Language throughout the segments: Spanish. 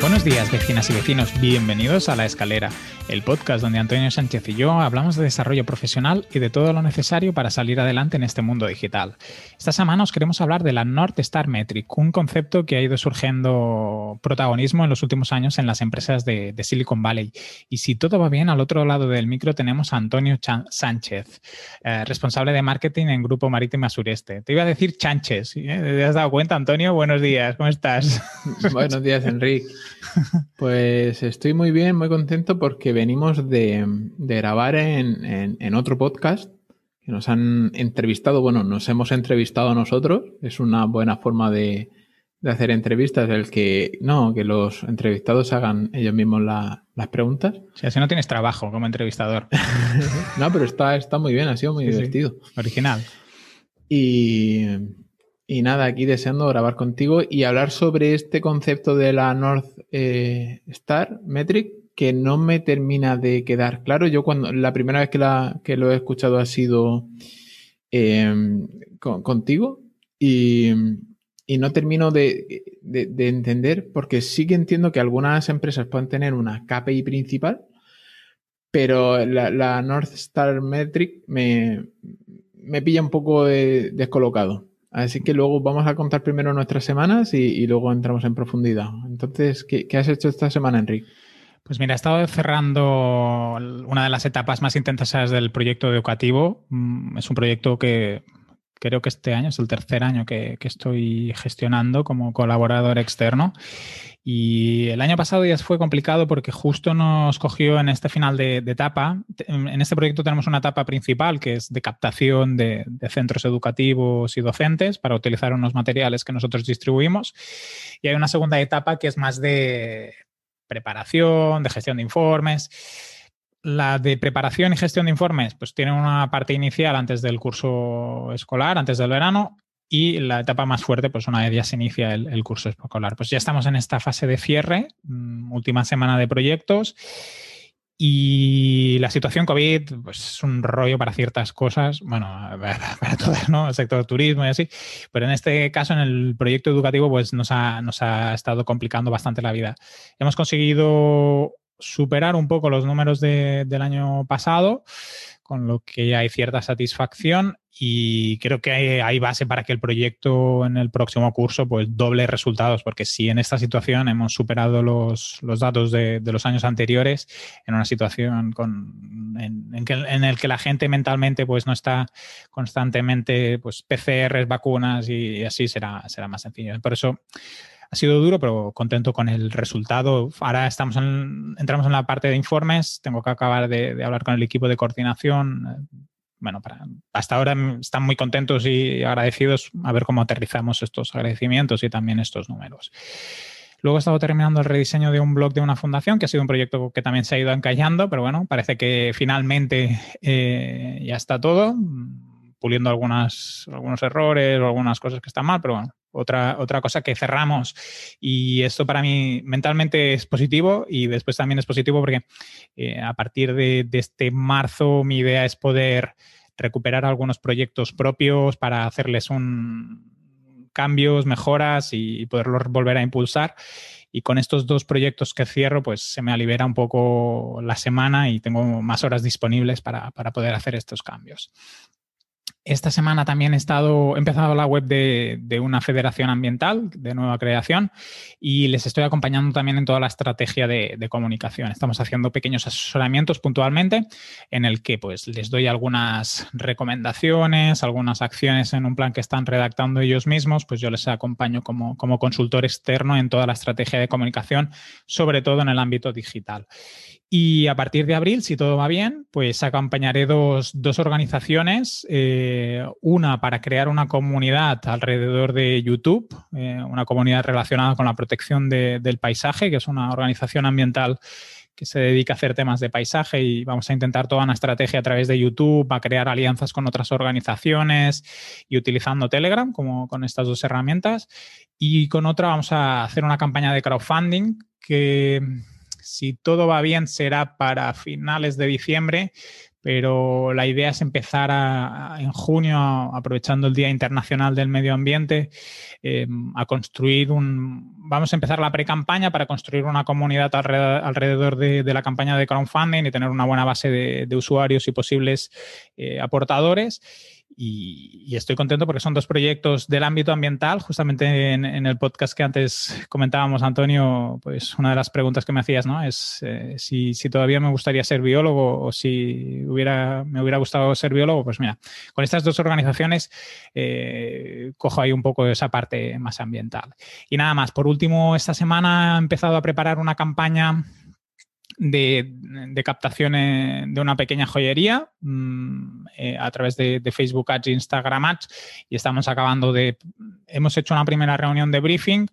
Buenos días vecinas y vecinos. Bienvenidos a La Escalera, el podcast donde Antonio Sánchez y yo hablamos de desarrollo profesional y de todo lo necesario para salir adelante en este mundo digital. Esta semana os queremos hablar de la North Star Metric, un concepto que ha ido surgiendo protagonismo en los últimos años en las empresas de, Silicon Valley. Y si todo va bien, al otro lado del micro tenemos a Antonio Sánchez, eh, responsable de marketing en Grupo Marítima Sureste. Te iba a decir Chánchez, ¿eh? ¿te has dado cuenta, Antonio? Buenos días, ¿cómo estás? Buenos días, Enrique. Pues estoy muy bien, muy contento porque venimos de, grabar en, otro podcast que nos han entrevistado. Bueno, nos hemos entrevistado nosotros. Es una buena forma de, hacer entrevistas, el que no, que los entrevistados hagan ellos mismos las preguntas. O sea, si no tienes trabajo como entrevistador. no, pero está, está muy bien, ha sido muy divertido. Original. Y, y nada, aquí deseando grabar contigo y hablar sobre este concepto de la North eh, Star Metric que no me termina de quedar claro. Yo cuando la primera vez que, lo he escuchado ha sido em, contigo y, no termino de, entender porque sí que entiendo que algunas empresas pueden tener una KPI principal, pero la, North Star Metric me, me pilla un poco descolocado. Así que luego vamos a contar primero nuestras semanas y, luego entramos en profundidad. Entonces, ¿qué, has hecho esta semana, Enrique? Pues mira, he estado cerrando una de las etapas más intensas del proyecto educativo. Mm, es un proyecto que creo que este año es el tercer año que, estoy gestionando como colaborador externo. Y el año pasado ya fue complicado porque justo nos cogió en este final de, etapa. En este proyecto tenemos una etapa principal que es de captación de, centros educativos y docentes para utilizar unos materiales que nosotros distribuimos. Y hay una segunda etapa que es más de preparación, de gestión de informes. La de preparación y gestión de informes, pues tiene una parte inicial antes del curso escolar, antes del verano, y la etapa más fuerte, pues una vez ya se inicia el, curso escolar. Pues ya estamos en esta fase de cierre, mm, última semana de proyectos. Y la situación COVID pues, es un rollo para ciertas cosas, bueno, para, todas, ¿no? El sector turismo y así. Pero en este caso, en el proyecto educativo, pues nos ha, nos ha estado complicando bastante la vida. Hemos conseguido superar un poco los números del año pasado, con lo que hay cierta satisfacción y creo que hay, base para que el proyecto en el próximo curso pues doble resultados, porque si en esta situación hemos superado los, datos de, los años anteriores, en una situación con, en, en, el que la gente mentalmente pues no está constantemente pues PCRs, vacunas y, así será, será más sencillo. Por eso ha sido duro, pero contento con el resultado. Ahora estamos entramos en la parte de informes. Tengo que acabar de, hablar con el equipo de coordinación. Bueno, para, hasta ahora están muy contentos y agradecidos a ver cómo aterrizamos estos agradecimientos y también estos números. Luego he estado terminando el rediseño de un blog de una fundación, que ha sido un proyecto que también se ha ido encallando, pero bueno, parece que finalmente eh, ya está todo, puliendo algunas, algunos errores o algunas cosas que están mal, pero bueno, otra, otra cosa que cerramos. Y esto para mí mentalmente es positivo y después también es positivo porque eh, a partir de, este marzo mi idea es poder recuperar algunos proyectos propios para hacerles un cambios, mejoras y, poderlos volver a impulsar. Y con estos dos proyectos que cierro, pues se me libera un poco la semana y tengo más horas disponibles para, para poder hacer estos cambios. Esta semana también he estado, he empezado la web de, una federación ambiental de nueva creación y les estoy acompañando también en toda la estrategia de, comunicación. Estamos haciendo pequeños asesoramientos puntualmente en el que pues les doy algunas recomendaciones, algunas acciones en un plan que están redactando ellos mismos, pues yo les acompaño como, como consultor externo en toda la estrategia de comunicación, sobre todo en el ámbito digital. Y a partir de abril, si todo va bien, pues acompañaré dos, organizaciones. Eh, una para crear una comunidad alrededor de YouTube, eh, una comunidad relacionada con la protección del paisaje, que es una organización ambiental que se dedica a hacer temas de paisaje y vamos a intentar toda una estrategia a través de YouTube, a crear alianzas con otras organizaciones y utilizando Telegram como con estas dos herramientas. Y con otra vamos a hacer una campaña de crowdfunding que si todo va bien será para finales de diciembre, pero la idea es empezar en junio, aprovechando el Día Internacional del Medio Ambiente, em, a construir un... Vamos a empezar la pre-campaña para construir una comunidad alrededor, de, la campaña de crowdfunding y tener una buena base de, usuarios y posibles eh, aportadores y, estoy contento porque son dos proyectos del ámbito ambiental. Justamente en, el podcast que antes comentábamos, Antonio, pues una de las preguntas que me hacías, ¿no? Es eh, si, todavía me gustaría ser biólogo o si hubiera, me hubiera gustado ser biólogo. Pues mira, con estas dos organizaciones eh, cojo ahí un poco esa parte más ambiental. Y nada más, por último, esta semana he empezado a preparar una campaña de, captación de una pequeña joyería mm, eh, a través de, Facebook Ads, Instagram Ads y estamos acabando de... Hemos hecho una primera reunión de briefing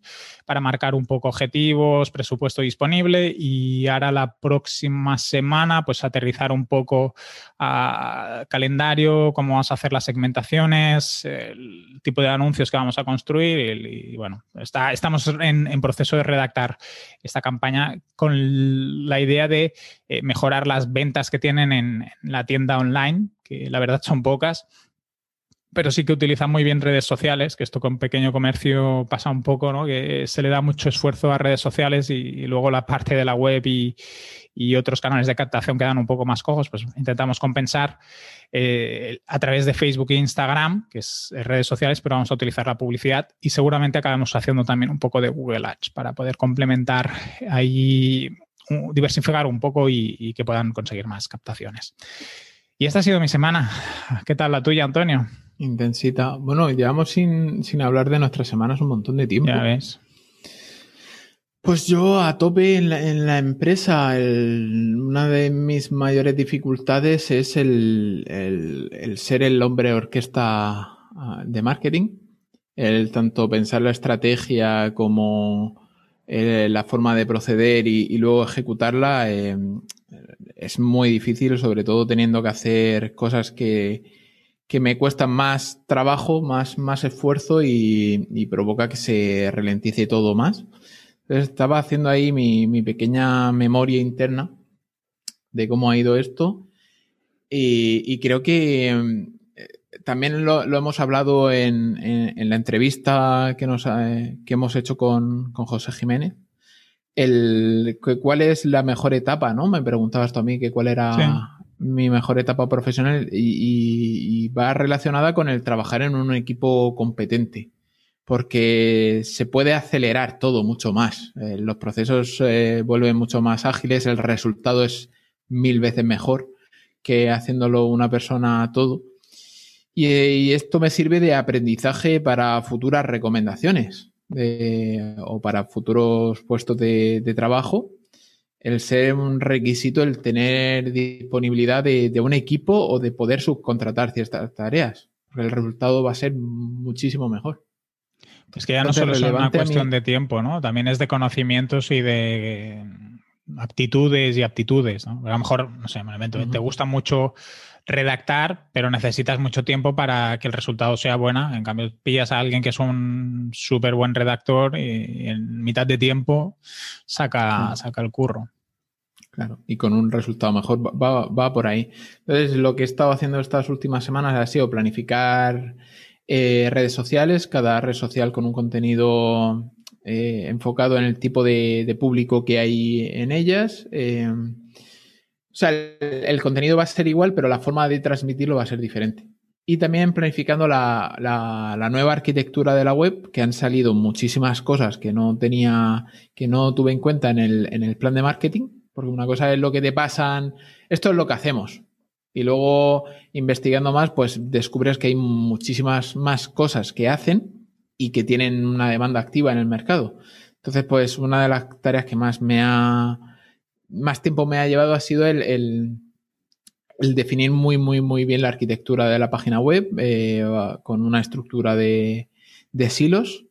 para marcar un poco objetivos, presupuesto disponible y ahora la próxima semana pues aterrizar un poco a calendario, cómo vamos a hacer las segmentaciones, el tipo de anuncios que vamos a construir y, bueno, está, estamos en, en proceso de redactar esta campaña con la idea de eh, mejorar las ventas que tienen en, la tienda online, que la verdad son pocas, pero sí que utilizan muy bien redes sociales, que esto con pequeño comercio pasa un poco, ¿no? Que se le da mucho esfuerzo a redes sociales y, luego la parte de la web y, otros canales de captación quedan un poco más cojos, pues intentamos compensar eh, a través de Facebook e Instagram, que es redes sociales, pero vamos a utilizar la publicidad y seguramente acabemos haciendo también un poco de Google Ads para poder complementar ahí diversificar un poco y, que puedan conseguir más captaciones. Y esta ha sido mi semana. ¿Qué tal la tuya, Antonio? Intensita. Bueno, llevamos sin, hablar de nuestras semanas un montón de tiempo. Ya ves. Pues yo a tope en la, empresa, una de mis mayores dificultades es el, el, ser el hombre orquesta ah, de marketing, el tanto pensar la estrategia como eh, la forma de proceder y, luego ejecutarla eh, es muy difícil, sobre todo teniendo que hacer cosas que, que me cuestan más trabajo, más, más esfuerzo y, provoca que se ralentice todo más. Entonces estaba haciendo ahí mi, mi pequeña memoria interna de cómo ha ido esto y, y creo que también lo, hemos hablado en, la entrevista que, nos, eh, que hemos hecho con, José Jiménez. El, ¿Cuál es la mejor etapa? ¿no? Me preguntabas tú a mí que cuál era mi mejor etapa profesional y, va relacionada con el trabajar en un equipo competente porque se puede acelerar todo mucho más. Eh, los procesos eh, vuelven mucho más ágiles, el resultado es mil veces mejor que haciéndolo una persona todo. Y, esto me sirve de aprendizaje para futuras recomendaciones o para futuros puestos de, trabajo. El ser un requisito el tener disponibilidad de, un equipo o de poder subcontratar ciertas tareas. Porque el resultado va a ser muchísimo mejor. Es que ya no solo es una cuestión de tiempo, ¿no? También es de conocimientos y de aptitudes y aptitudes, ¿no? A lo mejor, no sé, me te gusta mucho redactar, pero necesitas mucho tiempo para que el resultado sea bueno. En cambio, pillas a alguien que es un súper buen redactor y en mitad de tiempo saca, saca el curro. Claro, y con un resultado mejor va, por ahí. Entonces, lo que he estado haciendo estas últimas semanas ha sido planificar eh, redes sociales, cada red social con un contenido eh, enfocado en el tipo de, público que hay en ellas. Eh, sea, el, contenido va a ser igual, pero la forma de transmitirlo va a ser diferente. Y también planificando la, nueva arquitectura de la web, que han salido muchísimas cosas que no tenía, que no tuve en cuenta en el, en el plan de marketing, porque una cosa es lo que te pasan, esto es lo que hacemos. Y luego, investigando más, pues descubres que hay muchísimas más cosas que hacen y que tienen una demanda activa en el mercado. Entonces, pues una de las tareas que más me ha, más tiempo me ha llevado ha sido el, definir muy, muy, muy bien la arquitectura de la página web eh, con una estructura de, silos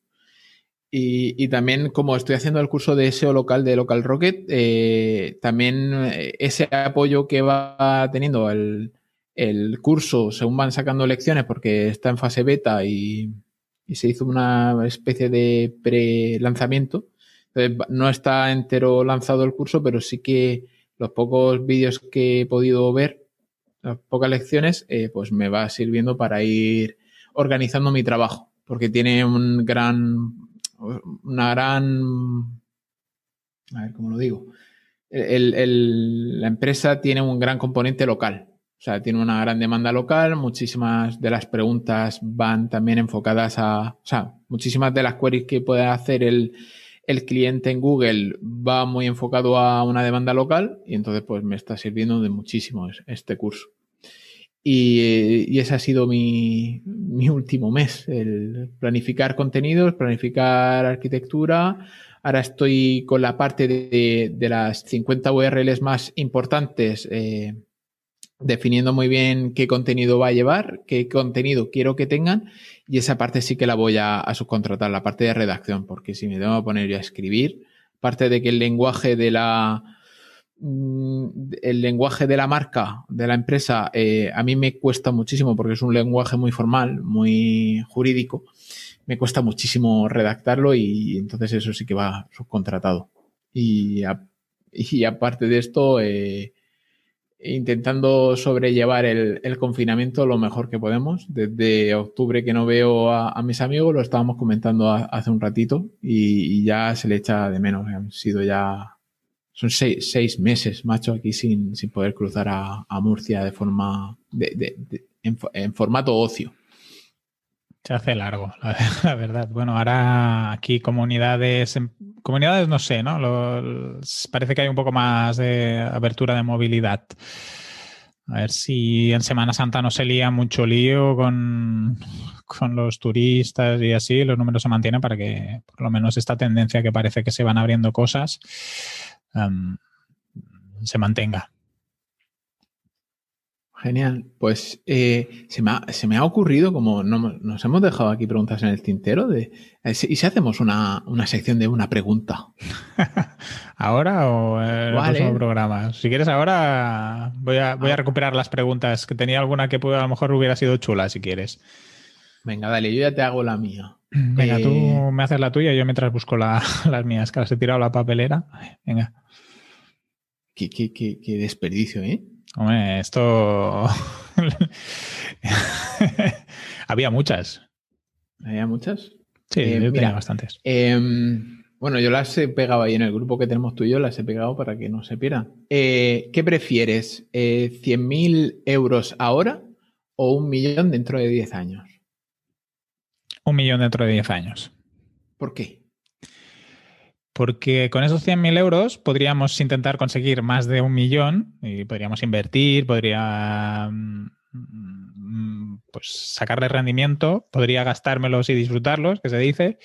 Y, también, como estoy haciendo el curso de SEO local de Local Rocket, eh, también eh, ese apoyo que va teniendo el, curso según van sacando lecciones, porque está en fase beta y, se hizo una especie de pre-lanzamiento. No está entero lanzado el curso, pero sí que los pocos vídeos que he podido ver, las pocas lecciones, eh, pues me va sirviendo para ir organizando mi trabajo, porque tiene un gran una gran... A ver, ¿cómo lo digo? la empresa tiene un gran componente local. O sea, tiene una gran demanda local, muchísimas de las preguntas van también enfocadas a, o sea, muchísimas de las queries que puede hacer el, el cliente en Google va muy enfocado a una demanda local y entonces pues me está sirviendo de muchísimo este curso. Y, ese ha sido mi, último mes, el planificar contenidos, planificar arquitectura. Ahora estoy con la parte de, las 50 URLs más importantes, eh, definiendo muy bien qué contenido va a llevar, qué contenido quiero que tengan, y esa parte sí que la voy a, subcontratar, la parte de redacción, porque si me tengo que poner yo a escribir, parte de que el lenguaje de la Mm, el lenguaje de la marca, de la empresa, eh, a mí me cuesta muchísimo porque es un lenguaje muy formal, muy jurídico. Me cuesta muchísimo redactarlo y entonces eso sí que va subcontratado. Y, y aparte de esto, eh, intentando sobrellevar el, confinamiento lo mejor que podemos. Desde octubre que no veo a, mis amigos, lo estábamos comentando hace un ratito y, y, ya se le echa de menos. Han sido ya son seis, meses, macho, aquí sin, sin poder cruzar a, Murcia de forma, de, en, formato ocio. Se hace largo, la, verdad. Bueno, ahora aquí comunidades, comunidades no sé, ¿no? parece que hay un poco más de abertura de movilidad. A ver si en Semana Santa no se lía mucho lío con, con, los turistas y así, los números se mantienen para que por lo menos esta tendencia que parece que se van abriendo cosas se mantenga. Genial. Pues eh, se, me ha, ocurrido, como nos hemos dejado aquí preguntas en el tintero, de, eh, ¿y si hacemos una, sección de una pregunta? ¿Ahora o en el próximo programa? Si quieres ahora, voy a, voy a ah. recuperar las preguntas, que tenía alguna que a lo mejor hubiera sido chula, si quieres. Venga, dale, yo ya te hago la mía. Venga, tú eh, me haces la tuya, yo mientras busco las mías, que las he tirado la papelera. Venga. Qué, desperdicio, ¿eh? Hombre, esto. Había muchas. ¿Había muchas? Sí, eh, mira, bastantes. Em, bueno, yo las he pegado ahí en el grupo que tenemos tú y yo, las he pegado para que no se pierdan. Eh, ¿Qué prefieres? ¿100.000 euros ahora o un millón dentro de 10 años? Un millón dentro de 10 años. ¿Por qué? Porque con esos 100.000 euros podríamos intentar conseguir más de un millón y podríamos invertir, podría mm, pues, sacarle rendimiento, podría gastármelos y disfrutarlos, que se dice,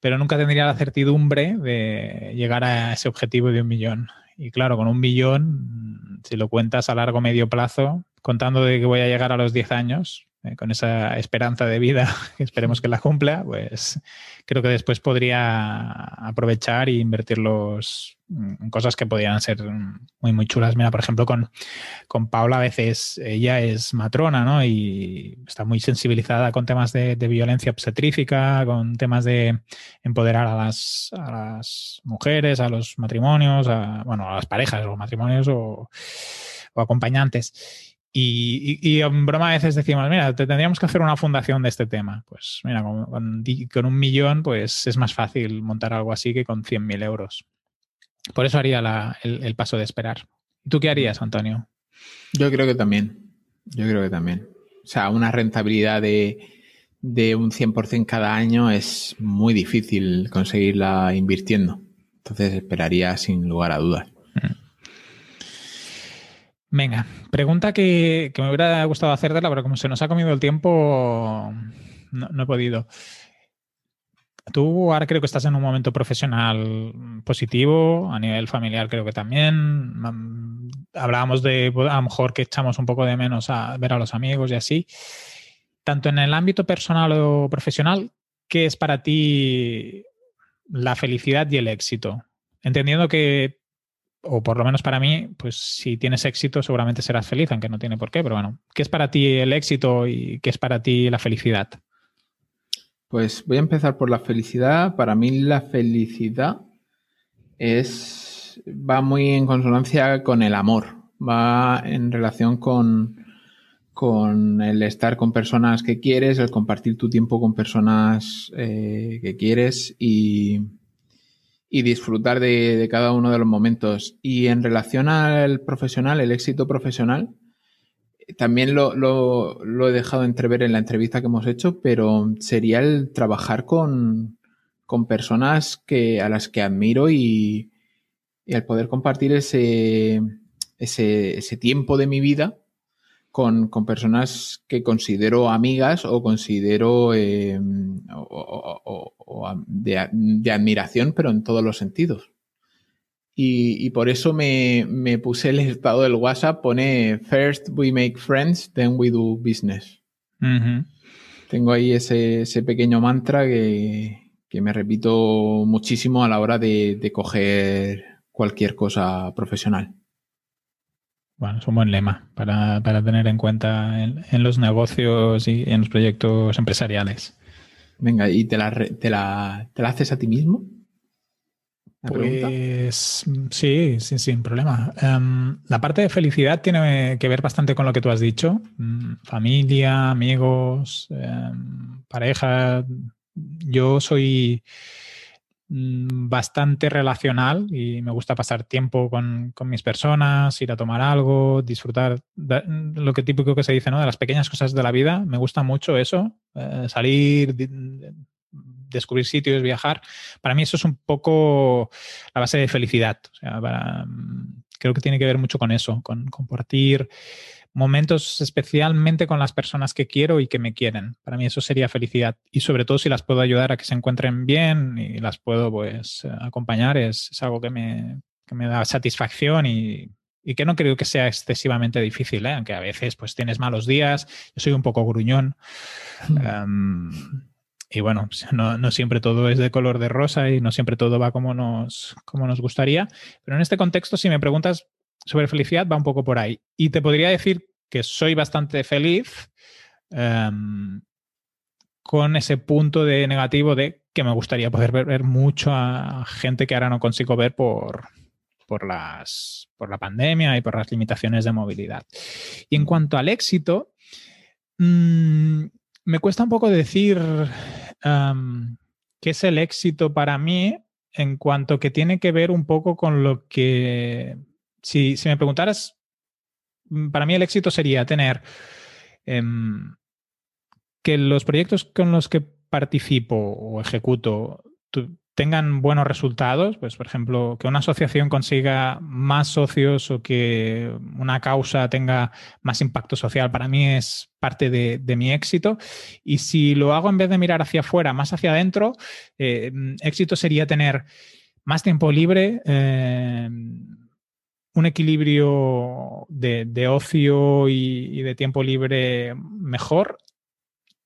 pero nunca tendría la certidumbre de llegar a ese objetivo de un millón. Y claro, con un millón, si lo cuentas a largo medio plazo, contando de que voy a llegar a los 10 años, eh, con esa esperanza de vida, que esperemos que la cumpla, pues creo que después podría aprovechar e invertirlos en cosas que podrían ser muy, muy chulas. Mira, por ejemplo, con, con Paula a veces ella es matrona, ¿no? Y está muy sensibilizada con temas de, violencia obstetrífica, con temas de empoderar a las, a las mujeres, a los matrimonios, a, bueno, a las parejas o matrimonios o acompañantes. Y, en broma a veces decimos, mira, te tendríamos que hacer una fundación de este tema. Pues mira, con, con, un millón pues es más fácil montar algo así que con 100.000 euros. Por eso haría el, paso de esperar. ¿Tú qué harías, Antonio? Yo creo que también. Yo creo que también. O sea, una rentabilidad de, de un 100% cada año es muy difícil conseguirla invirtiendo. Entonces esperaría sin lugar a dudas. Venga, pregunta que, me hubiera gustado hacértela, pero como se nos ha comido el tiempo, no, he podido. Tú ahora creo que estás en un momento profesional positivo, a nivel familiar creo que también. Hablábamos de a lo mejor que echamos un poco de menos a ver a los amigos y así. Tanto en el ámbito personal o profesional, qué es para ti la felicidad y el éxito. Entendiendo que, o por lo menos para mí, pues si tienes éxito seguramente serás feliz, aunque no tiene por qué, pero bueno, ¿qué es para ti el éxito y qué es para ti la felicidad? Pues voy a empezar por la felicidad. Para mí la felicidad es va muy en consonancia con el amor, va en relación con, con el estar con personas que quieres, el compartir tu tiempo con personas eh, que quieres y, y disfrutar de, cada uno de los momentos. Y en relación al profesional, el éxito profesional, también lo, he dejado entrever en la entrevista que hemos hecho, pero sería el trabajar con, con personas que, a las que admiro y, y el poder compartir ese, ese tiempo de mi vida con, con, personas que considero amigas o considero eh, o, o, de, de, admiración, pero en todos los sentidos. Y, y por eso me, me, puse el estado del WhatsApp, pone First we make friends, then we do business. Tengo ahí ese, ese pequeño mantra que, que, me repito muchísimo a la hora de, de coger cualquier cosa profesional. Bueno, es un buen lema para, tener en cuenta en, los negocios y en los proyectos empresariales. Venga, ¿y te la, te la, haces a ti mismo? Pues sí, sí, sin problema. Em, la parte de felicidad tiene que ver bastante con lo que tú has dicho. Mm, familia, amigos, em, pareja. Yo soy bastante relacional y me gusta pasar tiempo con, mis personas, ir a tomar algo, disfrutar lo que típico que se dice, ¿no? De las pequeñas cosas de la vida. Me gusta mucho eso, eh, salir, descubrir sitios, viajar. Para mí eso es un poco la base de felicidad. Mm, creo que tiene que ver mucho con eso, con compartir momentos especialmente con las personas que quiero y que me quieren. Para mí eso sería felicidad. Y sobre todo si las puedo ayudar a que se encuentren bien y las puedo pues acompañar, es, algo que me, que me, da satisfacción y, y, que no creo que sea excesivamente difícil, ¿eh? aunque a veces pues tienes malos días. Yo soy un poco gruñón. um, y bueno, no, no, siempre todo es de color de rosa y no siempre todo va como nos, como nos gustaría. Pero en este contexto, si me preguntas sobre felicidad va un poco por ahí. Y te podría decir que soy bastante feliz em, con ese punto de negativo de que me gustaría poder ver, mucho a gente que ahora no consigo ver por, por, las, por la pandemia y por las limitaciones de movilidad. Y en cuanto al éxito, mm, me cuesta un poco decir um, qué es el éxito para mí en cuanto que tiene que ver un poco con lo que si, me preguntaras, mm, para mí el éxito sería tener em, que los proyectos con los que participo o ejecuto tengan buenos resultados, pues por ejemplo, que una asociación consiga más socios o que una causa tenga más impacto social, para mí es parte de, mi éxito. Y si lo hago en vez de mirar hacia afuera, más hacia adentro, eh, mm, éxito sería tener más tiempo libre. Eh, un equilibrio de, ocio y, de tiempo libre mejor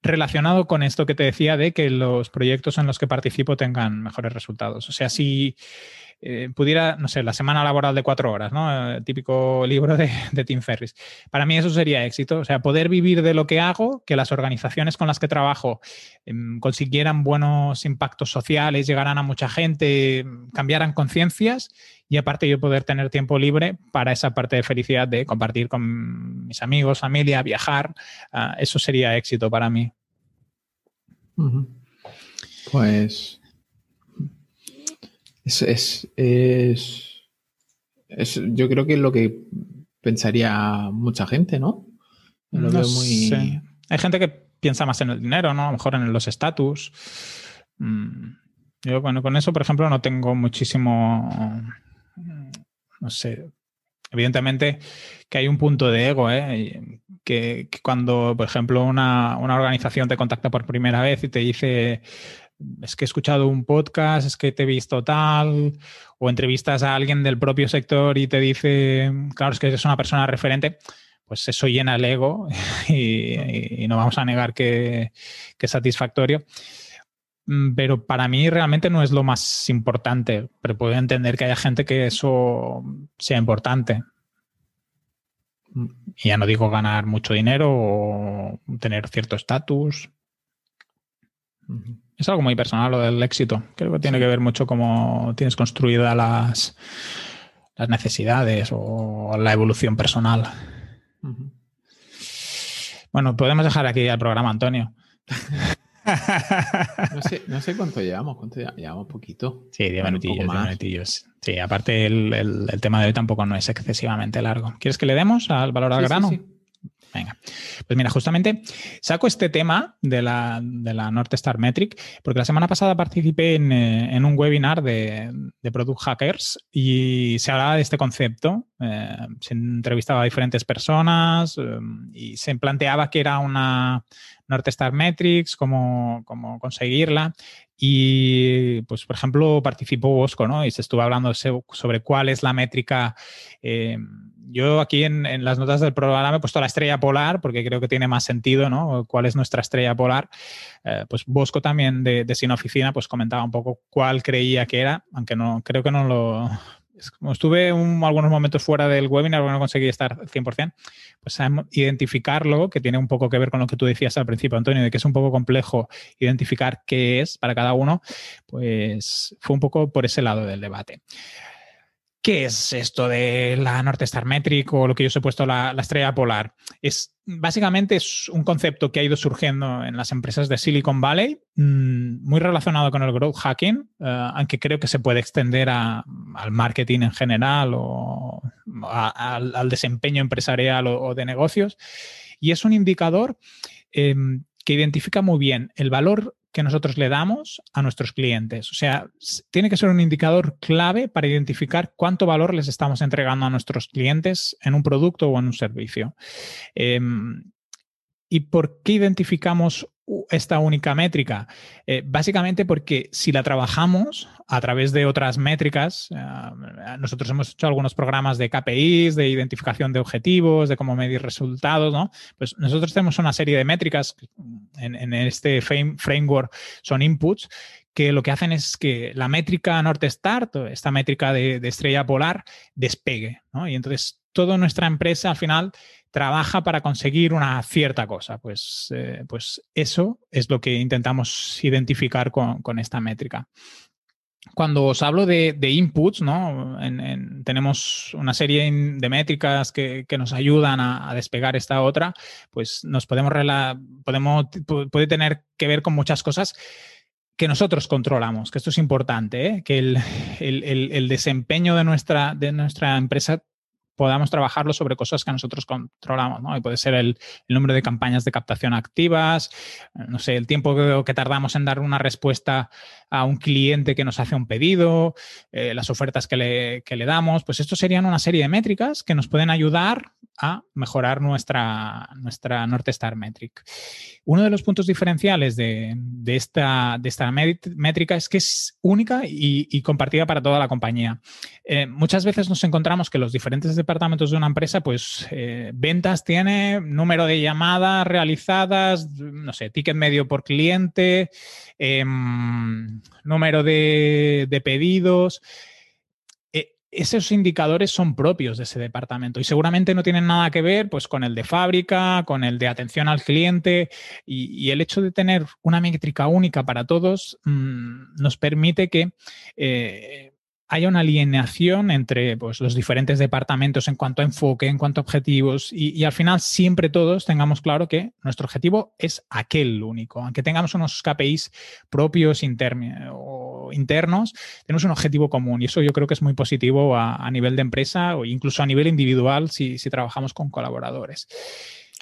relacionado con esto que te decía de que los proyectos en los que participo tengan mejores resultados. O sea, si eh, pudiera, no sé, la semana laboral de cuatro horas, ¿no? El típico libro de, Tim Ferris. Para mí eso sería éxito. O sea, poder vivir de lo que hago, que las organizaciones con las que trabajo em, consiguieran buenos impactos sociales, llegaran a mucha gente, cambiaran conciencias y aparte yo poder tener tiempo libre para esa parte de felicidad de compartir con mis amigos, familia, viajar. Ah, eso sería éxito para mí. Pues es, es, es, yo creo que es lo que pensaría mucha gente, ¿no? Lo veo muy... Hay gente que piensa más en el dinero, ¿no? A lo mejor en los estatus. Mm, yo, bueno, con eso, por ejemplo, no tengo muchísimo, no sé, evidentemente que hay un punto de ego, ¿eh? que, que, cuando, por ejemplo, una, una, organización te contacta por primera vez y te dice, es que he escuchado un podcast, es que te he visto tal, o entrevistas a alguien del propio sector y te dice, claro, es que eres una persona referente, pues eso llena el ego y, no vamos a negar que, es satisfactorio. mm, pero para mí realmente no es lo más importante, pero puedo entender que haya gente que eso sea importante. Y ya no digo ganar mucho dinero o tener cierto estatus. Es algo muy personal lo del éxito. Creo que tiene que ver mucho cómo tienes construidas las, las necesidades o la evolución personal. Bueno, podemos dejar aquí el programa, Antonio. no, sé, cuánto llevamos, cuánto llevamos poquito. Sí, 10 minutillos, Sí, aparte el, tema de hoy tampoco no es excesivamente largo. ¿Quieres que le demos al valor al grano? Sí, Venga, pues mira, justamente saco este tema de la, de la North Star Metric porque la semana pasada participé en, eh, un webinar de, Product Hackers y se hablaba de este concepto. Eh, se entrevistaba a diferentes personas eh, y se planteaba que era una North Star Metrics, cómo, cómo conseguirla. Y, pues, por ejemplo, participó Bosco, ¿no? Y se estuvo hablando sobre cuál es la métrica yo aquí en, las notas del programa he puesto la estrella polar porque creo que tiene más sentido, ¿no? ¿Cuál es nuestra estrella polar? Eh, pues Bosco también de, de Sin Oficina pues comentaba un poco cuál creía que era, aunque no creo que no lo... Como estuve algunos momentos fuera del webinar, no conseguí estar 100%, pues identificarlo, que tiene un poco que ver con lo que tú decías al principio, Antonio, de que es un poco complejo identificar qué es para cada uno, pues fue un poco por ese lado del debate. ¿Qué es esto de la North Star Metric o lo que yo os he puesto la, estrella polar? Es básicamente es un concepto que ha ido surgiendo en las empresas de Silicon Valley, mm, muy relacionado con el growth hacking, eh, aunque creo que se puede extender al marketing en general o al, desempeño empresarial o, de negocios. Y es un indicador em, que identifica muy bien el valor que nosotros le damos a nuestros clientes. O sea, tiene que ser un indicador clave para identificar cuánto valor les estamos entregando a nuestros clientes en un producto o en un servicio. Em, ¿Y por qué identificamos esta única métrica? Eh, básicamente porque si la trabajamos a través de otras métricas, eh, nosotros hemos hecho algunos programas de KPIs, de identificación de objetivos, de cómo medir resultados, ¿no? Pues nosotros tenemos una serie de métricas en, este framework, son inputs, que lo que hacen es que la métrica North Star, esta métrica de, de estrella polar, despegue, ¿no? Y entonces toda nuestra empresa al final trabaja para conseguir una cierta cosa. Pues, eh, pues eso es lo que intentamos identificar con, esta métrica. Cuando os hablo de, inputs, ¿no? tenemos una serie de métricas que, nos ayudan a, despegar esta otra, pues nos podemos, podemos puede tener que ver con muchas cosas que nosotros controlamos, que esto es importante, ¿eh? que el, el, desempeño de nuestra, de nuestra empresa podamos trabajarlo sobre cosas que nosotros controlamos, ¿no? Y puede ser el, número de campañas de captación activas, eh, no sé, el tiempo que, tardamos en dar una respuesta a un cliente que nos hace un pedido, eh, las ofertas que le, que le, damos, pues esto serían una serie de métricas que nos pueden ayudar a mejorar nuestra, nuestra North Star Metric. Uno de los puntos diferenciales de, esta, de esta métrica es que es única y, compartida para toda la compañía. Eh, muchas veces nos encontramos que los diferentes departamentos de una empresa, pues eh, ventas tiene número de llamadas realizadas, no sé, ticket medio por cliente, em, número de, pedidos. Esos indicadores son propios de ese departamento y seguramente no tienen nada que ver pues, con el de fábrica, con el de atención al cliente y, el hecho de tener una métrica única para todos mm, nos permite que eh, haya una alineación entre pues, los diferentes departamentos en cuanto a enfoque, en cuanto a objetivos y, al final siempre todos tengamos claro que nuestro objetivo es aquel único. Aunque tengamos unos KPIs propios o internos, tenemos un objetivo común y eso yo creo que es muy positivo a, nivel de empresa o incluso a nivel individual si, trabajamos con colaboradores.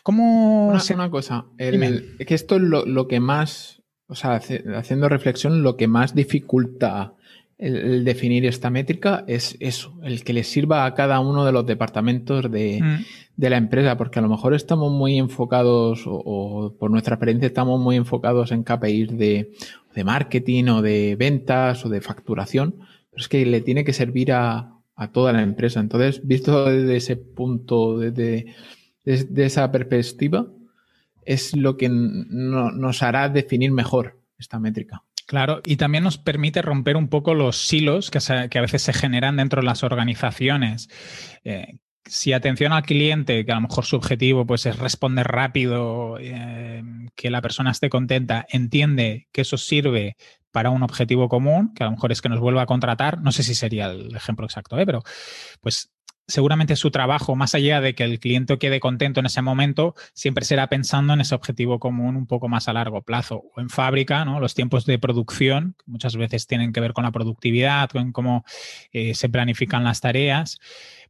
¿Cómo una, una cosa, que esto es lo, lo que más, o sea, haciendo reflexión, lo que más dificulta el, definir esta métrica es eso, el que le sirva a cada uno de los departamentos de, mm. la empresa, porque a lo mejor estamos muy enfocados, o, por nuestra experiencia estamos muy enfocados en KPIs de, de, marketing o de ventas o de facturación, pero es que le tiene que servir a, toda la empresa. Entonces, visto desde ese punto, desde, desde esa perspectiva, es lo que nos hará definir mejor esta métrica. Claro, y también nos permite romper un poco los silos que, a veces se generan dentro de las organizaciones. Eh, si atención al cliente, que a lo mejor su objetivo pues, es responder rápido, eh, que la persona esté contenta, entiende que eso sirve para un objetivo común, que a lo mejor es que nos vuelva a contratar, no sé si sería el ejemplo exacto, ¿eh? pero pues seguramente su trabajo, más allá de que el cliente quede contento en ese momento, siempre será pensando en ese objetivo común un poco más a largo plazo. O en fábrica, ¿no? los tiempos de producción, que muchas veces tienen que ver con la productividad, con cómo eh, se planifican las tareas,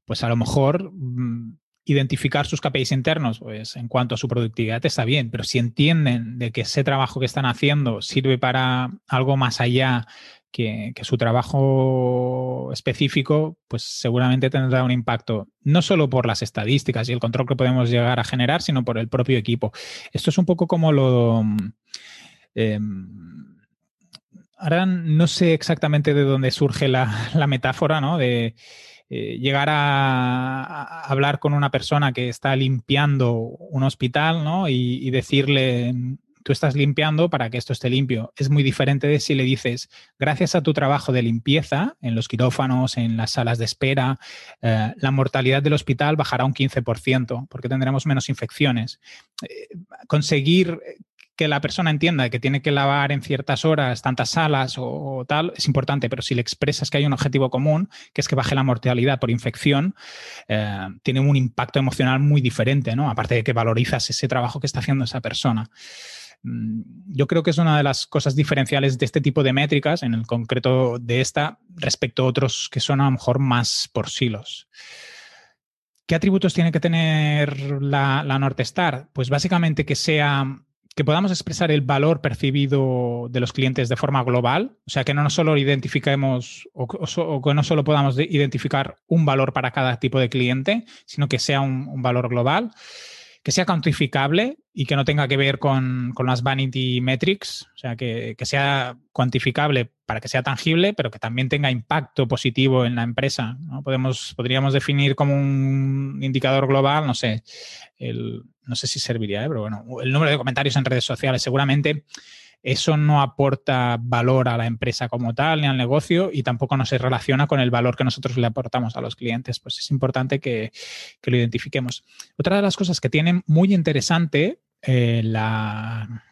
pues a lo mejor mm, identificar sus KPIs internos, pues en cuanto a su productividad está bien, pero si entienden de que ese trabajo que están haciendo sirve para algo más allá que, su trabajo específico, pues seguramente tendrá un impacto no solo por las estadísticas y el control que podemos llegar a generar, sino por el propio equipo. Esto es un poco como lo... Em, ahora no sé exactamente de dónde surge la, metáfora, ¿no? De eh, llegar a, hablar con una persona que está limpiando un hospital, ¿no? y decirle, tú estás limpiando para que esto esté limpio. Es muy diferente de si le dices, gracias a tu trabajo de limpieza en los quirófanos, en las salas de espera, eh, la mortalidad del hospital bajará un 15% porque tendremos menos infecciones. Eh, conseguir que la persona entienda que tiene que lavar en ciertas horas tantas salas o, tal es importante, pero si le expresas que hay un objetivo común, que es que baje la mortalidad por infección, eh, tiene un impacto emocional muy diferente, ¿no? Aparte de que valorizas ese trabajo que está haciendo esa persona. Mm, yo creo que es una de las cosas diferenciales de este tipo de métricas, en el concreto de esta, respecto a otros que son a lo mejor más por silos. ¿Qué atributos tiene que tener la, la North Star? Pues básicamente que sea que podamos expresar el valor percibido de los clientes de forma global, o sea, que no solo identifiquemos o, que no solo podamos identificar un valor para cada tipo de cliente, sino que sea un valor global que sea cuantificable y que no tenga que ver con, las vanity metrics, o sea, que, sea cuantificable para que sea tangible, pero que también tenga impacto positivo en la empresa. ¿no? Podemos, podríamos definir como un indicador global, no sé, no sé si serviría, ¿eh? pero bueno, el número de comentarios en redes sociales seguramente eso no aporta valor a la empresa como tal ni al negocio y tampoco no se relaciona con el valor que nosotros le aportamos a los clientes. Pues es importante que, lo identifiquemos. Otra de las cosas que tiene muy interesante eh, la,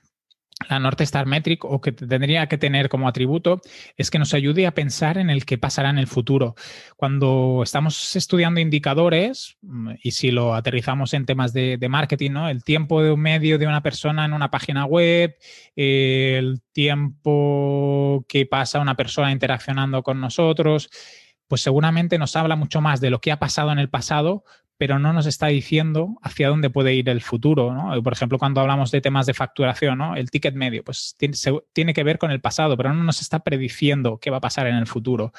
la North Star Metric o que tendría que tener como atributo es que nos ayude a pensar en el que pasará en el futuro. Cuando estamos estudiando indicadores, y si lo aterrizamos en temas de, marketing, ¿no? el tiempo de medio de una persona en una página web, el tiempo que pasa una persona interaccionando con nosotros, pues seguramente nos habla mucho más de lo que ha pasado en el pasado pero no nos está diciendo hacia dónde puede ir el futuro. ¿no? Por ejemplo, cuando hablamos de temas de facturación, ¿no? el ticket medio, pues tiene, tiene, que ver con el pasado, pero no nos está prediciendo qué va a pasar en el futuro.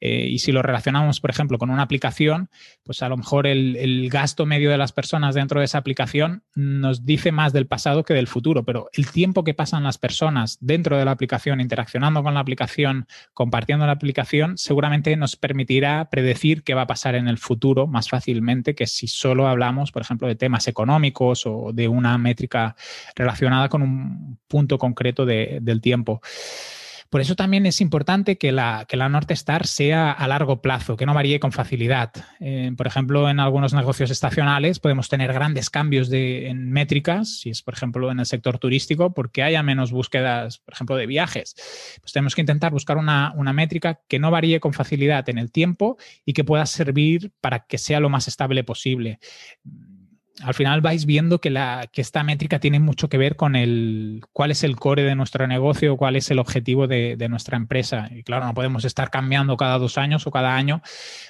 Eh, y si lo relacionamos, por ejemplo, con una aplicación, pues a lo mejor el, gasto medio de las personas dentro de esa aplicación nos dice más del pasado que del futuro, pero el tiempo que pasan las personas dentro de la aplicación, interaccionando con la aplicación, compartiendo la aplicación, seguramente nos permitirá predecir qué va a pasar en el futuro más fácilmente que si solo hablamos, por ejemplo, de temas económicos o de una métrica relacionada con un punto concreto del tiempo. Por eso también es importante que la, que la Star sea a largo plazo, que no varíe con facilidad. Eh, por ejemplo, en algunos negocios estacionales podemos tener grandes cambios de, en métricas, si es, por ejemplo, en el sector turístico, porque haya menos búsquedas, por ejemplo, de viajes. Pues tenemos que intentar buscar una, una métrica que no varíe con facilidad en el tiempo y que pueda servir para que sea lo más estable posible al final vais viendo que, la, que esta métrica tiene mucho que ver con el cuál es el core de nuestro negocio, cuál es el objetivo de, nuestra empresa. Y claro, no podemos estar cambiando cada dos años o cada año,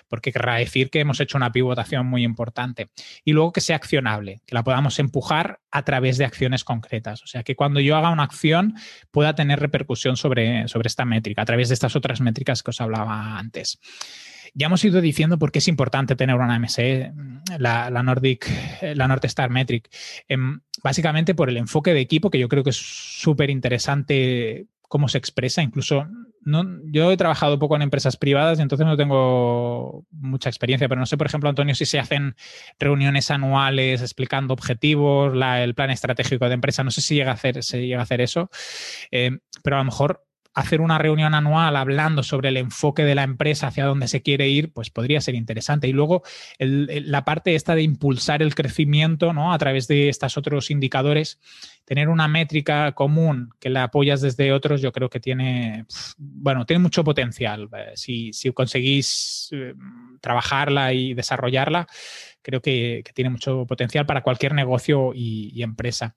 porque querrá decir que hemos hecho una pivotación muy importante. Y luego que sea accionable, que la podamos empujar a través de acciones concretas. O sea, que cuando yo haga una acción pueda tener repercusión sobre, sobre esta métrica, a través de estas otras métricas que os hablaba antes. Ya hemos ido diciendo por qué es importante tener una MSE, la, Nordic, la North Star Metric. Em, básicamente por el enfoque de equipo, que yo creo que es súper interesante cómo se expresa. Incluso yo he trabajado poco en empresas privadas entonces no tengo mucha experiencia, pero no sé, por ejemplo, Antonio, si se hacen reuniones anuales explicando objetivos, el plan estratégico de empresa, no sé si llega a hacer, se llega a hacer eso, em, pero a lo mejor hacer una reunión anual hablando sobre el enfoque de la empresa hacia dónde se quiere ir, pues podría ser interesante. Y luego la parte esta de impulsar el crecimiento ¿no? a través de estos otros indicadores, tener una métrica común que la apoyas desde otros, yo creo que tiene, bueno, tiene mucho potencial. Eh, si, conseguís eh, trabajarla y desarrollarla, creo que, tiene mucho potencial para cualquier negocio y empresa.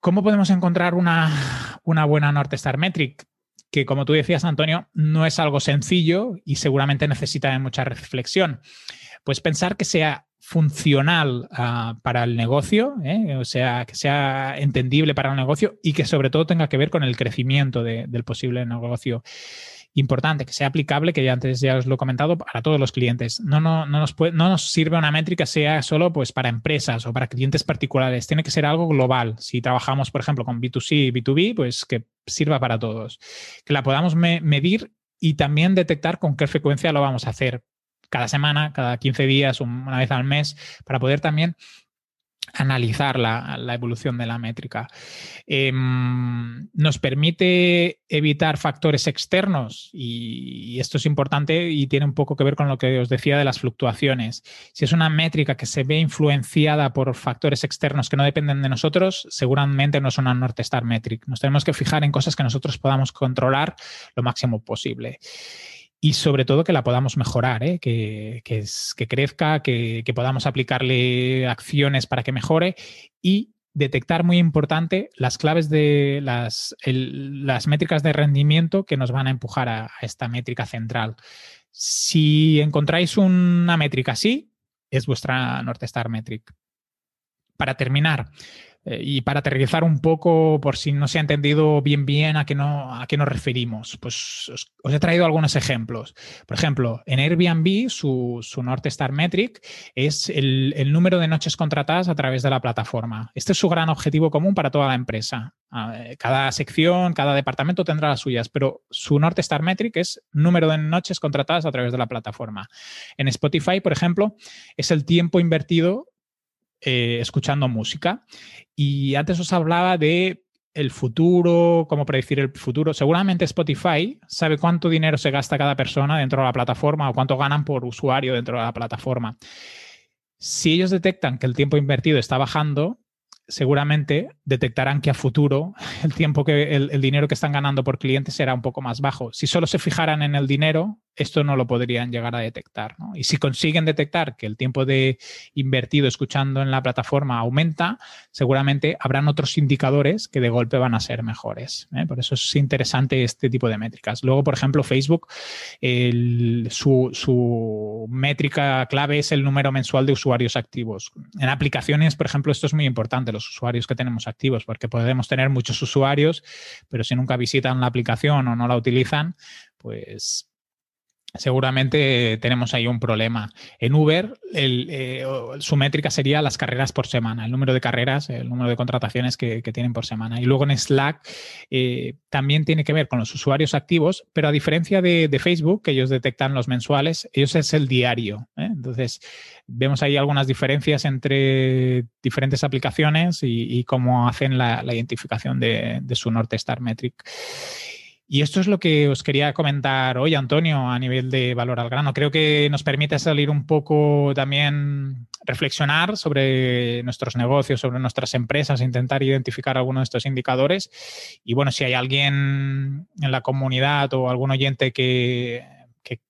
¿Cómo podemos encontrar una, buena North Star Metric? Que como tú decías, Antonio, no es algo sencillo y seguramente necesita de mucha reflexión. Pues pensar que sea funcional ah, para el negocio, ¿eh? o sea, que sea entendible para el negocio y que sobre todo tenga que ver con el crecimiento del posible negocio importante, que sea aplicable, que ya antes ya os lo he comentado, para todos los clientes. No, no, no, nos, no nos sirve una métrica sea solo pues, para empresas o para clientes particulares. Tiene que ser algo global. Si trabajamos, por ejemplo, con B2C y B2B, pues que sirva para todos. Que la podamos medir y también detectar con qué frecuencia lo vamos a hacer. Cada semana, cada 15 días, una vez al mes, para poder también analizar la, evolución de la métrica. Em, nos permite evitar factores externos y, esto es importante y tiene un poco que ver con lo que os decía de las fluctuaciones. Si es una métrica que se ve influenciada por factores externos que no dependen de nosotros, seguramente no es una North Star Metric. Nos tenemos que fijar en cosas que nosotros podamos controlar lo máximo posible y sobre todo que la podamos mejorar, ¿eh? que, que, crezca, que, podamos aplicarle acciones para que mejore y detectar muy importante las claves de las, las métricas de rendimiento que nos van a empujar a, esta métrica central. Si encontráis una métrica así, es vuestra North Star Metric. Para terminar, eh, y para aterrizar un poco, por si no se ha entendido bien bien a qué, no, a qué nos referimos, pues os, he traído algunos ejemplos. Por ejemplo, en Airbnb su, su North Star Metric es el, el, número de noches contratadas a través de la plataforma. Este es su gran objetivo común para toda la empresa. Cada sección, cada departamento tendrá las suyas, pero su North Star Metric es número de noches contratadas a través de la plataforma. En Spotify, por ejemplo, es el tiempo invertido eh, escuchando música. Y antes os hablaba de el futuro, cómo predecir el futuro. Seguramente Spotify sabe cuánto dinero se gasta cada persona dentro de la plataforma o cuánto ganan por usuario dentro de la plataforma. Si ellos detectan que el tiempo invertido está bajando, seguramente detectarán que a futuro el tiempo que el, dinero que están ganando por cliente será un poco más bajo. Si solo se fijaran en el dinero, esto no lo podrían llegar a detectar. Y si consiguen detectar que el tiempo de invertido escuchando en la plataforma aumenta, seguramente habrán otros indicadores que de golpe van a ser mejores. ¿eh? Por eso es interesante este tipo de métricas. Luego, por ejemplo, Facebook, su, su métrica clave es el número mensual de usuarios activos. En aplicaciones, por ejemplo, esto es muy importante, los usuarios que tenemos activos, porque podemos tener muchos usuarios, pero si nunca visitan la aplicación o no la utilizan, pues seguramente tenemos ahí un problema. En Uber, eh, su métrica sería las carreras por semana, el número de carreras, el número de contrataciones que, tienen por semana. Y luego en Slack eh, también tiene que ver con los usuarios activos, pero a diferencia de, Facebook, que ellos detectan los mensuales, ellos es el diario. ¿eh? Entonces, vemos ahí algunas diferencias entre diferentes aplicaciones y, cómo hacen la, identificación de, de su North Star Metric. Y esto es lo que os quería comentar hoy, Antonio, a nivel de valor al grano. Creo que nos permite salir un poco también, reflexionar sobre nuestros negocios, sobre nuestras empresas, intentar identificar algunos de estos indicadores. Y bueno, si hay alguien en la comunidad o algún oyente que,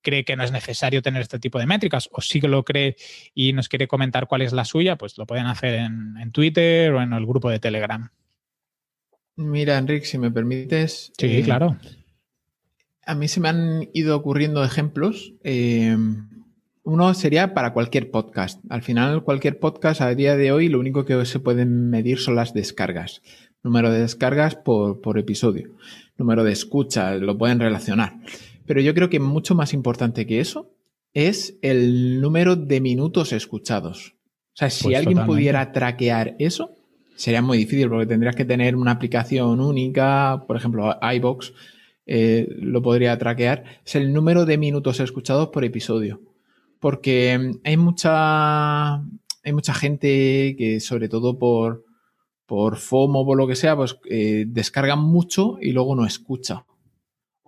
cree que no es necesario tener este tipo de métricas o sí que lo cree y nos quiere comentar cuál es la suya, pues lo pueden hacer en Twitter o en el grupo de Telegram. Mira, Enrique, si me permites. Sí, eh, claro. A mí se me han ido ocurriendo ejemplos. Eh, uno sería para cualquier podcast. Al final, cualquier podcast a día de hoy, lo único que se pueden medir son las descargas. Número de descargas por, por episodio. Número de escuchas, lo pueden relacionar. Pero yo creo que mucho más importante que eso es el número de minutos escuchados. O sea, si pues alguien pudiera traquear eso, sería muy difícil porque tendrías que tener una aplicación única, por ejemplo, iBox eh, lo podría traquear, es el número de minutos escuchados por episodio. Porque hay mucha, hay mucha gente que, sobre todo por, por FOMO o por lo que sea, pues eh, descargan mucho y luego no escucha.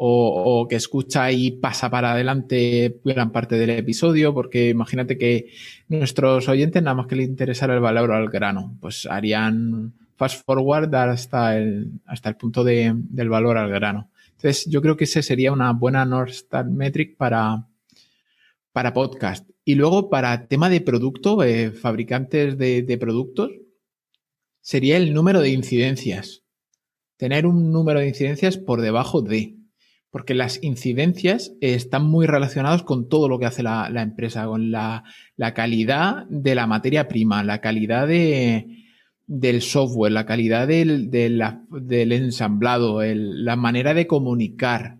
O, que escucha y pasa para adelante gran parte del episodio, porque imagínate que nuestros oyentes nada más que le interesara el valor al grano, pues harían fast forward hasta el, hasta el punto de, del valor al grano. Entonces, yo creo que ese sería una buena North Star Metric para, para podcast. Y luego, para tema de producto, eh, fabricantes de, de productos, sería el número de incidencias. Tener un número de incidencias por debajo de porque las incidencias están muy relacionadas con todo lo que hace la, empresa, con la, calidad de la materia prima, la calidad del software, la calidad del, del ensamblado, la manera de comunicar,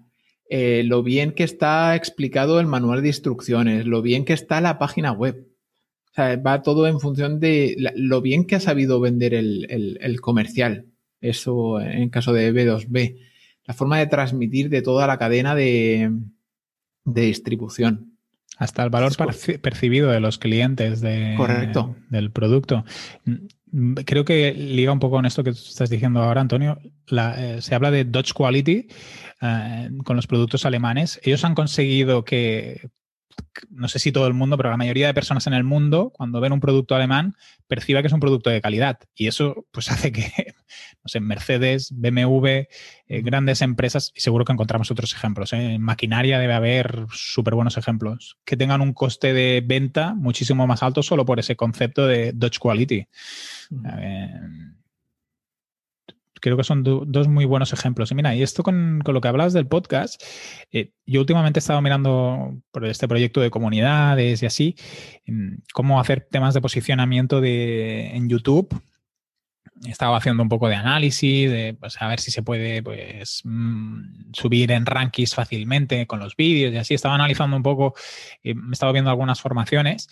eh, lo bien que está explicado el manual de instrucciones, lo bien que está la página web. O sea, va todo en función de lo bien que ha sabido vender el, el comercial. Eso en caso de B2B la forma de transmitir de toda la cadena de, distribución. Hasta el valor percibido de los clientes de, Correcto. del producto. Mm, creo que liga un poco con esto que estás diciendo ahora, Antonio. Eh, se habla de Dodge Quality eh, con los productos alemanes. Ellos han conseguido que no sé si todo el mundo, pero la mayoría de personas en el mundo, cuando ven un producto alemán, perciba que es un producto de calidad. Y eso pues hace que, no sé, Mercedes, BMW, eh, grandes empresas, y seguro que encontramos otros ejemplos. ¿eh? En maquinaria debe haber súper buenos ejemplos, que tengan un coste de venta muchísimo más alto solo por ese concepto de Dodge Quality creo que son dos muy buenos ejemplos. Y mira, y esto con, lo que hablabas del podcast, eh, yo últimamente he estado mirando por este proyecto de comunidades y así, cómo hacer temas de posicionamiento de, en YouTube. He estado haciendo un poco de análisis, de pues, a ver si se puede pues, mm, subir en rankings fácilmente con los vídeos y así. Estaba analizando un poco, eh, he estado viendo algunas formaciones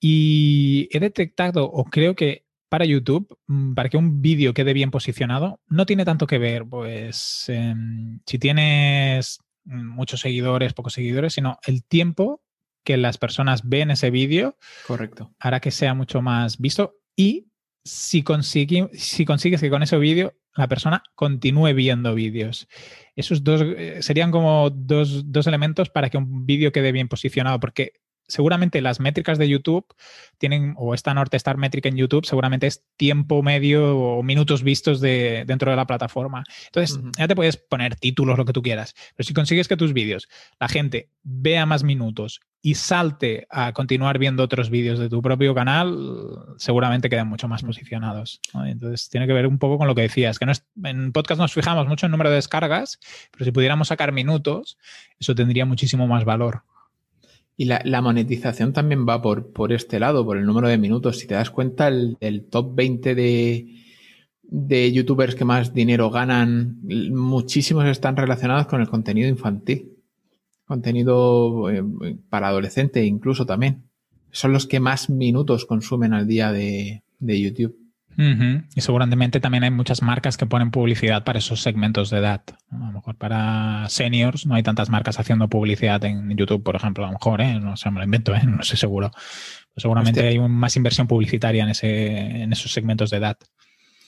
y he detectado, o creo que para YouTube, mm, para que un vídeo quede bien posicionado, no tiene tanto que ver, pues, em, si tienes muchos seguidores, pocos seguidores, sino el tiempo que las personas ven ese vídeo. Correcto. Hará que sea mucho más visto y si, si consigues que con ese vídeo la persona continúe viendo vídeos. Esos dos eh, serían como dos, dos elementos para que un vídeo quede bien posicionado, porque seguramente las métricas de YouTube tienen, o esta North Star métrica en YouTube, seguramente es tiempo medio o minutos vistos de, dentro de la plataforma. Entonces, ya te puedes poner títulos, lo que tú quieras, pero si consigues que tus vídeos, la gente vea más minutos y salte a continuar viendo otros vídeos de tu propio canal, seguramente quedan mucho más posicionados. Entonces, tiene que ver un poco con lo que decías, que no en podcast nos fijamos mucho en número de descargas, pero si pudiéramos sacar minutos, eso tendría muchísimo más valor. Y la, monetización también va por, por, este lado, por el número de minutos. Si te das cuenta, el, top 20 de, youtubers que más dinero ganan, muchísimos están relacionados con el contenido infantil. Contenido eh, para adolescente incluso también. Son los que más minutos consumen al día de YouTube. Y seguramente también hay muchas marcas que ponen publicidad para esos segmentos de edad. A lo mejor para seniors no hay tantas marcas haciendo publicidad en YouTube, por ejemplo, a lo mejor, ¿eh? no sé, me lo invento, ¿eh? no sé seguro. seguramente hay más inversión publicitaria en, ese, en esos segmentos de edad.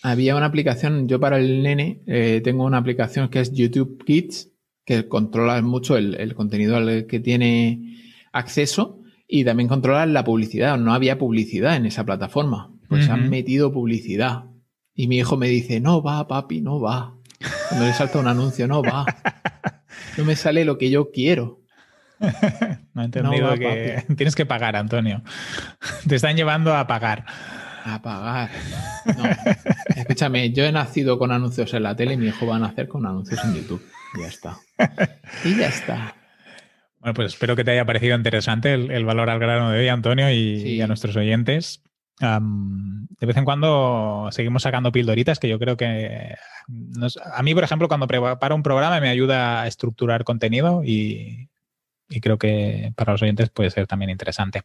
Había una aplicación, yo para el nene eh, tengo una aplicación que es YouTube Kids, que controla mucho el, el contenido al que tiene acceso y también controla la publicidad. No había publicidad en esa plataforma pues han metido publicidad. Y mi hijo me dice, no va, papi, no va. Cuando le salta un anuncio, no va. No me sale lo que yo quiero. no he entendido que tienes que pagar, Antonio. Te están llevando a pagar. A pagar. No. Escúchame, yo he nacido con anuncios en la tele y mi hijo va a nacer con anuncios en YouTube. Ya está. Y ya está. Bueno, pues espero que te haya parecido interesante el, valor al grano de hoy, Antonio, y a nuestros oyentes de vez en cuando seguimos sacando pildoritas que yo creo que a mí, por ejemplo, cuando preparo un programa me ayuda a estructurar contenido y, creo que para los oyentes puede ser también interesante.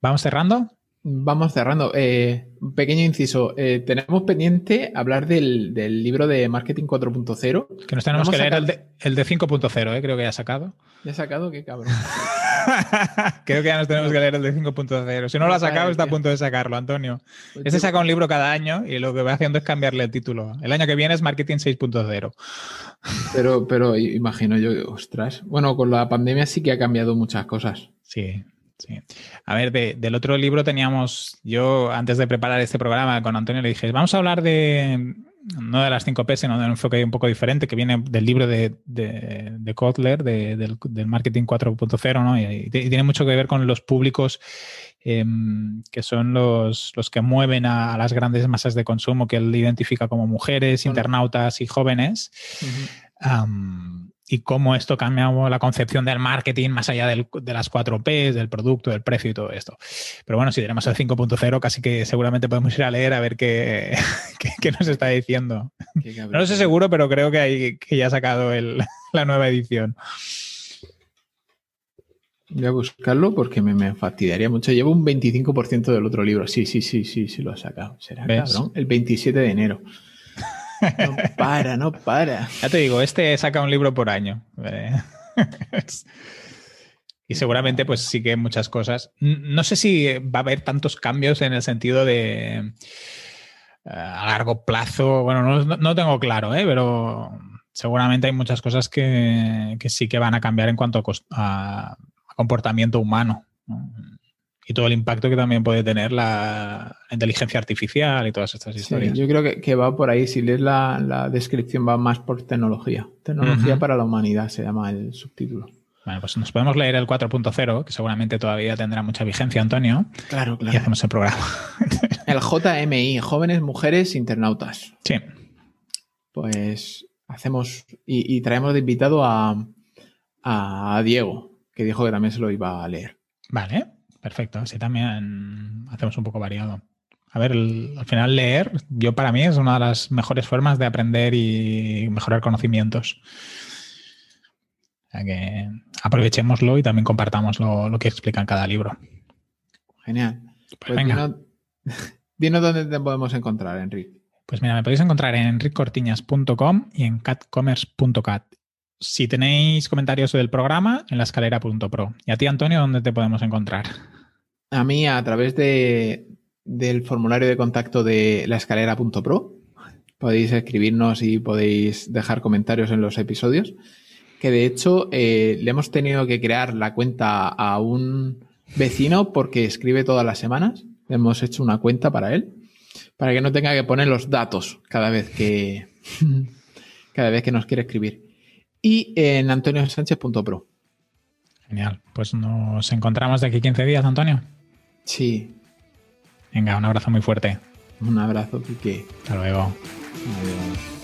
¿Vamos cerrando? Vamos cerrando. Eh, pequeño inciso. Eh, tenemos pendiente hablar del, libro de Marketing 4.0. Que nos tenemos que leer el de, el de 5.0, eh, creo que ya ha sacado. ¿Ya ha sacado? Qué cabrón. Creo que ya nos tenemos que leer el de 5.0. Si no lo ha sacado, está a punto de sacarlo, Antonio. Este saca un libro cada año y lo que va haciendo es cambiarle el título. El año que viene es Marketing 6.0. Pero, pero imagino yo, ostras. Bueno, con la pandemia sí que ha cambiado muchas cosas. Sí, Sí. A ver, del otro libro teníamos, yo antes de preparar este programa con Antonio le dije, vamos a hablar de, no de las 5 P, sino de un enfoque un poco diferente que viene del libro de, de, Kotler, del, marketing 4.0, ¿no? Y, tiene mucho que ver con los públicos em, que son los, los que mueven a, las grandes masas de consumo que él identifica como mujeres, internautas y jóvenes y cómo esto cambia la concepción del marketing más allá de las 4 P, del producto, del precio y todo esto. Pero bueno, si tenemos el 5.0, casi que seguramente podemos ir a leer a ver qué, qué, nos está diciendo. No lo sé seguro, pero creo que, hay, que ya ha sacado la nueva edición. Voy a buscarlo porque me, me fastidiaría mucho. Llevo un 25% del otro libro. Sí, sí, sí, sí, sí lo ha sacado. Será cabrón. El 27 de enero. No para, no para. Ya te digo, este saca un libro por año. y seguramente, pues sí que muchas cosas. No sé si va a haber tantos cambios en el sentido de eh, a largo plazo. Bueno, no, tengo claro, ¿eh? pero seguramente hay muchas cosas que, sí que van a cambiar en cuanto a, comportamiento humano y todo el impacto que también puede tener la inteligencia artificial y todas estas historias. yo creo que, va por ahí, si lees la, descripción va más por tecnología. Tecnología para la humanidad se llama el subtítulo. Bueno, pues nos podemos leer el 4.0, que seguramente todavía tendrá mucha vigencia, Antonio. Claro, claro. Y hacemos el programa. el JMI, Jóvenes Mujeres Internautas. Sí. Pues hacemos y, traemos de invitado a, a Diego, que dijo que también se lo iba a leer. Vale. Perfecto, así también hacemos un poco variado. A ver, al final leer, yo para mí es una de las mejores formas de aprender y mejorar conocimientos. O que aprovechémoslo y también compartamos lo, que explica en cada libro. Genial. Pues, pues Dinos, dónde te podemos encontrar, Enrique. Pues mira, me podéis encontrar en enriccortiñas.com y en catcommerce.cat. Si tenéis comentarios del programa, en la escalera.pro. Y a ti, Antonio, ¿dónde te podemos encontrar? A mí a través de, del formulario de contacto de la escalera.pro. Podéis escribirnos y podéis dejar comentarios en los episodios. Que de hecho eh, le hemos tenido que crear la cuenta a un vecino porque escribe todas las semanas. Hemos hecho una cuenta para él. Para que no tenga que poner los datos cada vez que, cada vez que nos quiere escribir. Y en antoniosánchez.pro. Genial. Pues nos encontramos de aquí 15 días, Antonio. Sí. Venga, un abrazo muy fuerte. Un abrazo, Piqué. Hasta luego. Adiós.